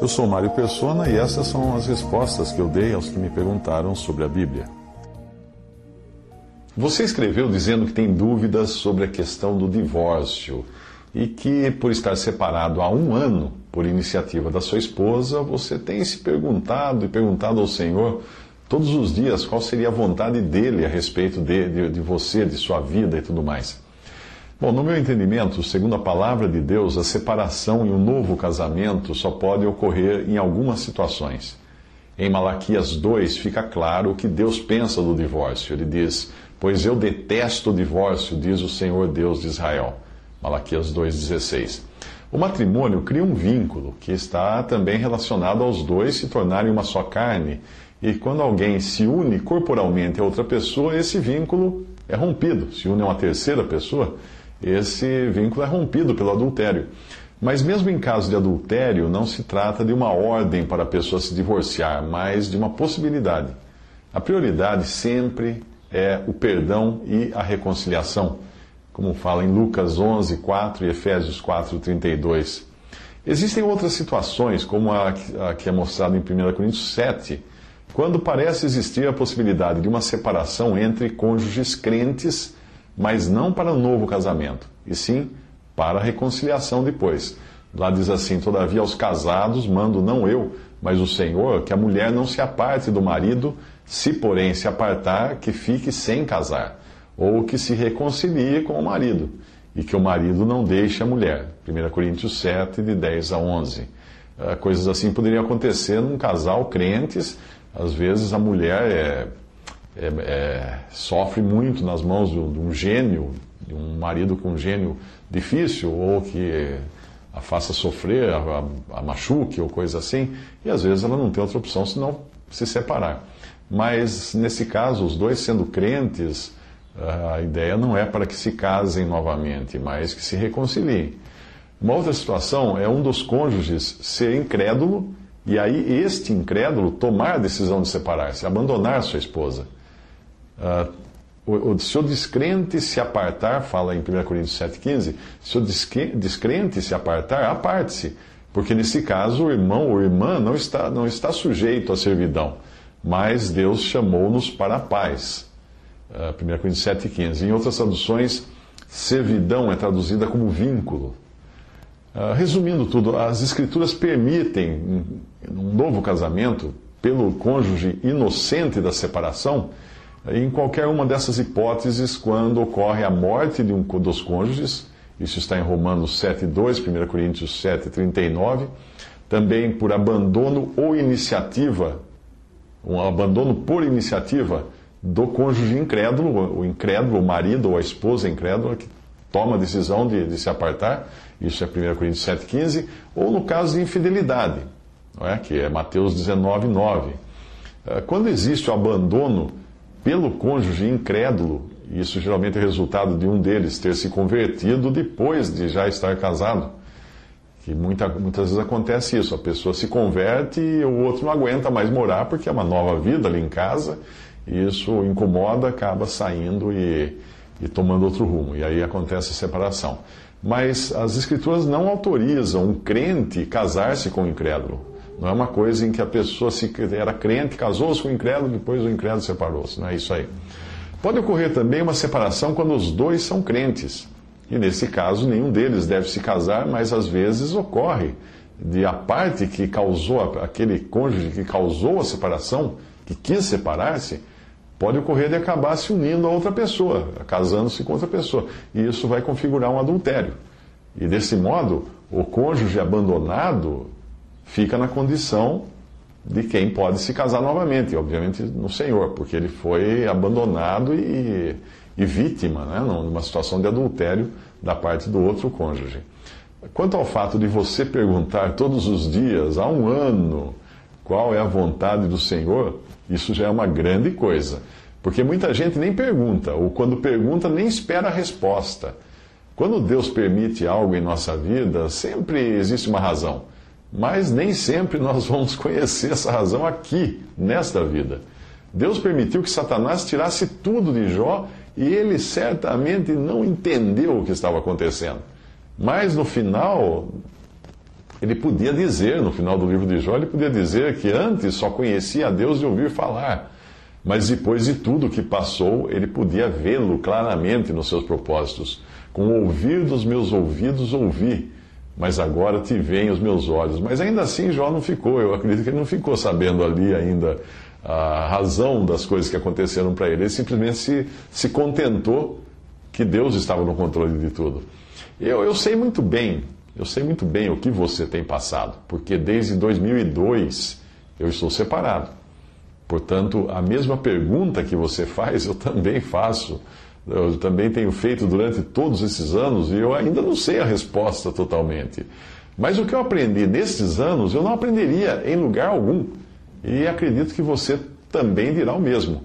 Eu sou Mário Persona e essas são as respostas que eu dei aos que me perguntaram sobre a Bíblia. Você escreveu dizendo que tem dúvidas sobre a questão do divórcio e que, por estar separado há um ano por iniciativa da sua esposa, você tem se perguntado e perguntado ao Senhor todos os dias qual seria a vontade dele a respeito de, de, de você, de sua vida e tudo mais. Bom, no meu entendimento, segundo a palavra de Deus, a separação e o um novo casamento só pode ocorrer em algumas situações. Em Malaquias 2 fica claro o que Deus pensa do divórcio. Ele diz: Pois eu detesto o divórcio, diz o Senhor Deus de Israel. Malaquias 2,16. O matrimônio cria um vínculo que está também relacionado aos dois se tornarem uma só carne. E quando alguém se une corporalmente a outra pessoa, esse vínculo é rompido. Se une a uma terceira pessoa, esse vínculo é rompido pelo adultério. Mas, mesmo em caso de adultério, não se trata de uma ordem para a pessoa se divorciar, mas de uma possibilidade. A prioridade sempre é o perdão e a reconciliação, como fala em Lucas 11, 4 e Efésios 4, 32. Existem outras situações, como a, que é mostrada em 1 Coríntios 7, quando parece existir a possibilidade de uma separação entre cônjuges crentes mas não para novo casamento, e sim para a reconciliação depois. Lá diz assim: Todavia aos casados mando não eu, mas o Senhor, que a mulher não se aparte do marido, se porém se apartar, que fique sem casar, ou que se reconcilie com o marido, e que o marido não deixe a mulher. 1 Coríntios 7, de 10 a 11. Ah, coisas assim poderiam acontecer num casal crentes, às vezes a mulher é é, é, sofre muito nas mãos de um gênio, de um marido com um gênio difícil, ou que a faça sofrer, a, a, machuque ou coisa assim, e às vezes ela não tem outra opção senão se separar. Mas nesse caso, os dois sendo crentes, a ideia não é para que se casem novamente, mas que se reconciliem. Uma outra situação é um dos cônjuges ser incrédulo e aí este incrédulo tomar a decisão de separar-se, abandonar sua esposa. Uh, o, o, se o descrente se apartar, fala em 1 Coríntios 7,15, se o descrente se apartar, aparte-se, porque nesse caso o irmão ou irmã não está, não está sujeito à servidão, mas Deus chamou-nos para a paz. Uh, 1 Coríntios 7,15. Em outras traduções, servidão é traduzida como vínculo. Uh, resumindo tudo, as Escrituras permitem, um novo casamento, pelo cônjuge inocente da separação, em qualquer uma dessas hipóteses, quando ocorre a morte de um dos cônjuges, isso está em Romanos 7,2, 1 Coríntios 7,39, também por abandono ou iniciativa, um abandono por iniciativa do cônjuge incrédulo, o incrédulo, o marido ou a esposa incrédula, que toma a decisão de, de se apartar, isso é 1 Coríntios 7,15, ou no caso de infidelidade, não é? que é Mateus 19,9. Eh, quando existe o abandono pelo cônjuge incrédulo, isso geralmente é resultado de um deles ter se convertido depois de já estar casado. Que muita, muitas vezes acontece isso, a pessoa se converte e o outro não aguenta mais morar porque é uma nova vida ali em casa, e isso incomoda, acaba saindo e, e tomando outro rumo, e aí acontece a separação. Mas as escrituras não autorizam um crente casar-se com um incrédulo. Não é uma coisa em que a pessoa se, era crente, casou-se com o incrédulo, depois o incrédulo separou-se. Não é isso aí. Pode ocorrer também uma separação quando os dois são crentes. E nesse caso, nenhum deles deve se casar, mas às vezes ocorre de a parte que causou, aquele cônjuge que causou a separação, que quis separar-se, pode ocorrer de acabar se unindo a outra pessoa, casando-se com outra pessoa. E isso vai configurar um adultério. E desse modo, o cônjuge abandonado fica na condição de quem pode se casar novamente, obviamente no Senhor, porque ele foi abandonado e, e vítima, né, numa situação de adultério da parte do outro cônjuge. Quanto ao fato de você perguntar todos os dias, há um ano, qual é a vontade do Senhor, isso já é uma grande coisa. Porque muita gente nem pergunta, ou quando pergunta, nem espera a resposta. Quando Deus permite algo em nossa vida, sempre existe uma razão. Mas nem sempre nós vamos conhecer essa razão aqui, nesta vida. Deus permitiu que Satanás tirasse tudo de Jó e ele certamente não entendeu o que estava acontecendo. Mas no final, ele podia dizer, no final do livro de Jó, ele podia dizer que antes só conhecia a Deus de ouvir falar. Mas depois de tudo que passou, ele podia vê-lo claramente nos seus propósitos. Com o ouvir dos meus ouvidos ouvi, mas agora te veem os meus olhos. Mas ainda assim Jó não ficou, eu acredito que ele não ficou sabendo ali ainda a razão das coisas que aconteceram para ele. Ele simplesmente se, se contentou que Deus estava no controle de tudo. Eu, eu sei muito bem eu sei muito bem o que você tem passado, porque desde 2002 eu estou separado. Portanto, a mesma pergunta que você faz, eu também faço. Eu também tenho feito durante todos esses anos e eu ainda não sei a resposta totalmente. Mas o que eu aprendi nesses anos, eu não aprenderia em lugar algum. E acredito que você também dirá o mesmo.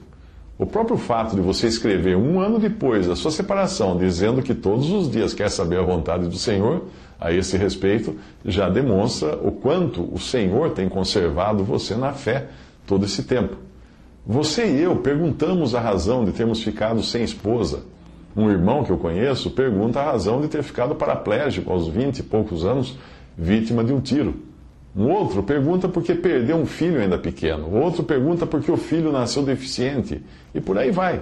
O próprio fato de você escrever um ano depois da sua separação, dizendo que todos os dias quer saber a vontade do Senhor, a esse respeito, já demonstra o quanto o Senhor tem conservado você na fé todo esse tempo. Você e eu perguntamos a razão de termos ficado sem esposa. Um irmão que eu conheço pergunta a razão de ter ficado paraplégico aos 20 e poucos anos, vítima de um tiro. Um outro pergunta porque perdeu um filho ainda pequeno. Outro pergunta porque o filho nasceu deficiente. E por aí vai.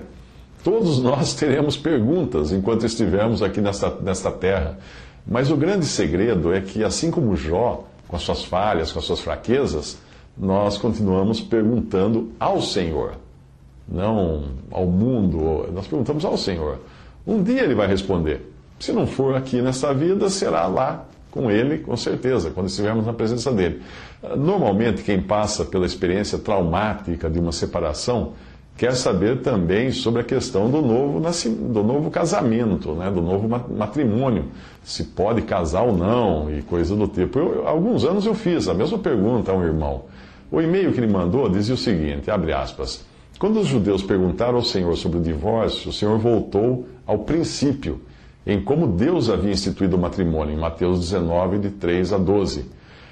Todos nós teremos perguntas enquanto estivermos aqui nesta, nesta terra. Mas o grande segredo é que, assim como Jó, com as suas falhas, com as suas fraquezas, nós continuamos perguntando ao Senhor, não ao mundo, nós perguntamos ao Senhor. Um dia ele vai responder. Se não for aqui nessa vida, será lá com ele, com certeza, quando estivermos na presença dele. Normalmente, quem passa pela experiência traumática de uma separação quer saber também sobre a questão do novo, do novo casamento, né, do novo matrimônio, se pode casar ou não e coisa do tipo. Eu, alguns anos eu fiz a mesma pergunta a um irmão. O e-mail que ele mandou dizia o seguinte, abre aspas, quando os judeus perguntaram ao Senhor sobre o divórcio, o Senhor voltou ao princípio, em como Deus havia instituído o matrimônio, em Mateus 19, de 3 a 12.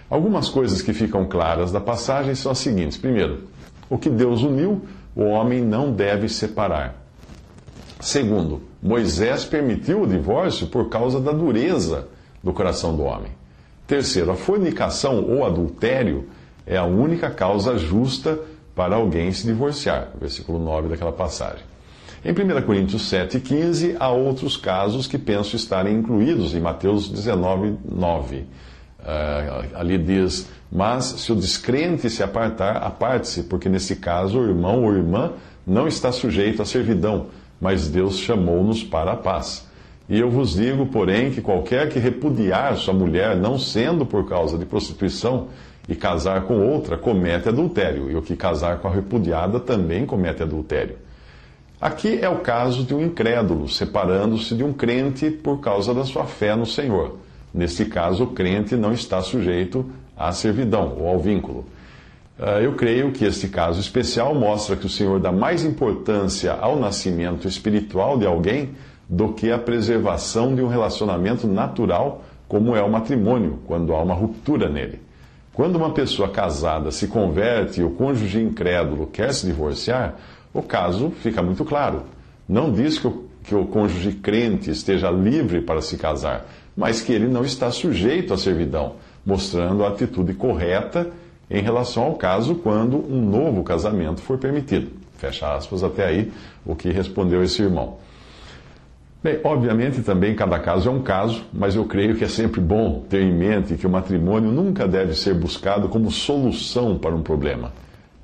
Algumas coisas que ficam claras da passagem são as seguintes. Primeiro, o que Deus uniu, o homem não deve separar. Segundo, Moisés permitiu o divórcio por causa da dureza do coração do homem. Terceiro, a fornicação ou adultério é a única causa justa para alguém se divorciar. Versículo 9 daquela passagem. Em 1 Coríntios 7,15, há outros casos que penso estarem incluídos em Mateus 19, 9. Uh, ali diz: Mas se o descrente se apartar, aparte-se, porque nesse caso o irmão ou irmã não está sujeito à servidão, mas Deus chamou-nos para a paz. E eu vos digo, porém, que qualquer que repudiar sua mulher, não sendo por causa de prostituição, e casar com outra, comete adultério, e o que casar com a repudiada também comete adultério. Aqui é o caso de um incrédulo separando-se de um crente por causa da sua fé no Senhor. Neste caso, o crente não está sujeito à servidão ou ao vínculo. Ah, eu creio que este caso especial mostra que o Senhor dá mais importância ao nascimento espiritual de alguém do que à preservação de um relacionamento natural, como é o matrimônio, quando há uma ruptura nele. Quando uma pessoa casada se converte e o cônjuge incrédulo quer se divorciar, o caso fica muito claro. Não diz que o, que o cônjuge crente esteja livre para se casar, mas que ele não está sujeito à servidão, mostrando a atitude correta em relação ao caso quando um novo casamento for permitido. Fecha aspas até aí o que respondeu esse irmão. Bem, obviamente também cada caso é um caso, mas eu creio que é sempre bom ter em mente que o matrimônio nunca deve ser buscado como solução para um problema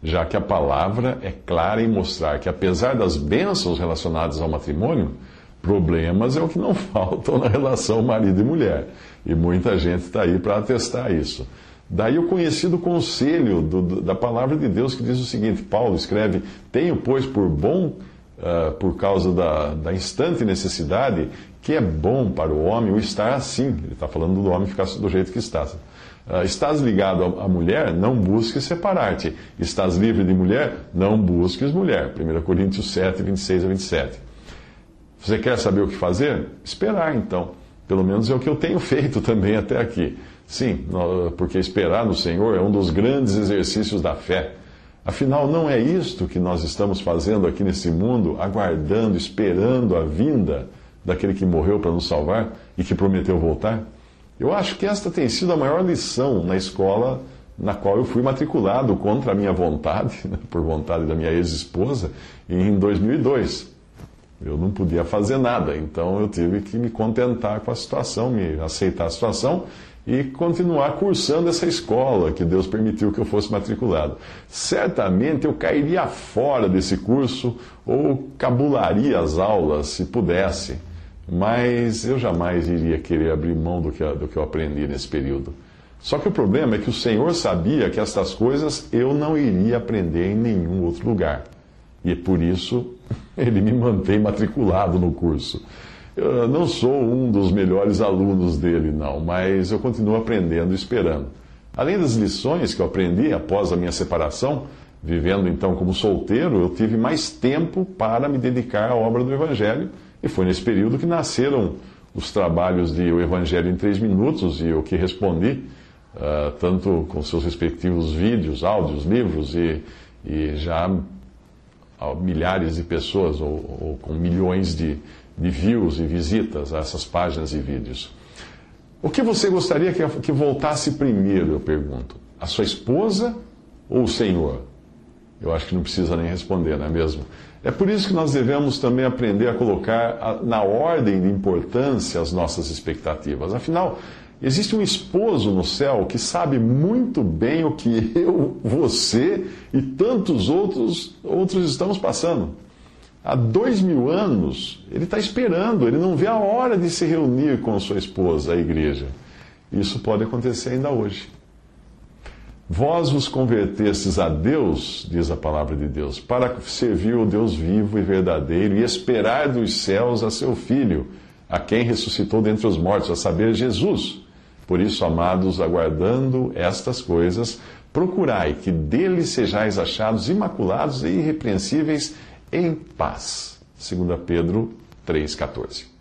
já que a palavra é clara em mostrar que, apesar das bênçãos relacionadas ao matrimônio, problemas é o que não faltam na relação marido e mulher. E muita gente está aí para atestar isso. Daí o conhecido conselho do, do, da palavra de Deus que diz o seguinte: Paulo escreve: Tenho, pois, por bom, uh, por causa da, da instante necessidade, que é bom para o homem o estar assim. Ele está falando do homem ficar do jeito que está. Uh, estás ligado à mulher? Não busques separar-te. Estás livre de mulher? Não busques mulher. 1 Coríntios 7, 26 a 27. Você quer saber o que fazer? Esperar, então. Pelo menos é o que eu tenho feito também até aqui. Sim, porque esperar no Senhor é um dos grandes exercícios da fé. Afinal, não é isto que nós estamos fazendo aqui nesse mundo, aguardando, esperando a vinda daquele que morreu para nos salvar e que prometeu voltar? Eu acho que esta tem sido a maior lição na escola na qual eu fui matriculado contra a minha vontade, por vontade da minha ex-esposa, em 2002. Eu não podia fazer nada, então eu tive que me contentar com a situação, me aceitar a situação e continuar cursando essa escola que Deus permitiu que eu fosse matriculado. Certamente eu cairia fora desse curso ou cabularia as aulas se pudesse, mas eu jamais iria querer abrir mão do que, do que eu aprendi nesse período. Só que o problema é que o Senhor sabia que estas coisas eu não iria aprender em nenhum outro lugar. E por isso ele me mantém matriculado no curso. Eu não sou um dos melhores alunos dele, não, mas eu continuo aprendendo e esperando. Além das lições que eu aprendi após a minha separação, vivendo então como solteiro, eu tive mais tempo para me dedicar à obra do Evangelho, e foi nesse período que nasceram os trabalhos de O Evangelho em Três Minutos e o que respondi, uh, tanto com seus respectivos vídeos, áudios, livros e, e já milhares de pessoas ou, ou com milhões de, de views e visitas a essas páginas e vídeos. O que você gostaria que, que voltasse primeiro, eu pergunto? A sua esposa ou o Senhor? Eu acho que não precisa nem responder, não é mesmo? É por isso que nós devemos também aprender a colocar na ordem de importância as nossas expectativas. Afinal, Existe um esposo no céu que sabe muito bem o que eu, você e tantos outros, outros estamos passando. Há dois mil anos, ele está esperando, ele não vê a hora de se reunir com sua esposa, a igreja. Isso pode acontecer ainda hoje. Vós vos convertestes a Deus, diz a palavra de Deus, para servir o Deus vivo e verdadeiro e esperar dos céus a seu Filho, a quem ressuscitou dentre os mortos, a saber, Jesus por isso, amados, aguardando estas coisas, procurai que dele sejais achados imaculados e irrepreensíveis em paz. 2 Pedro 3,14.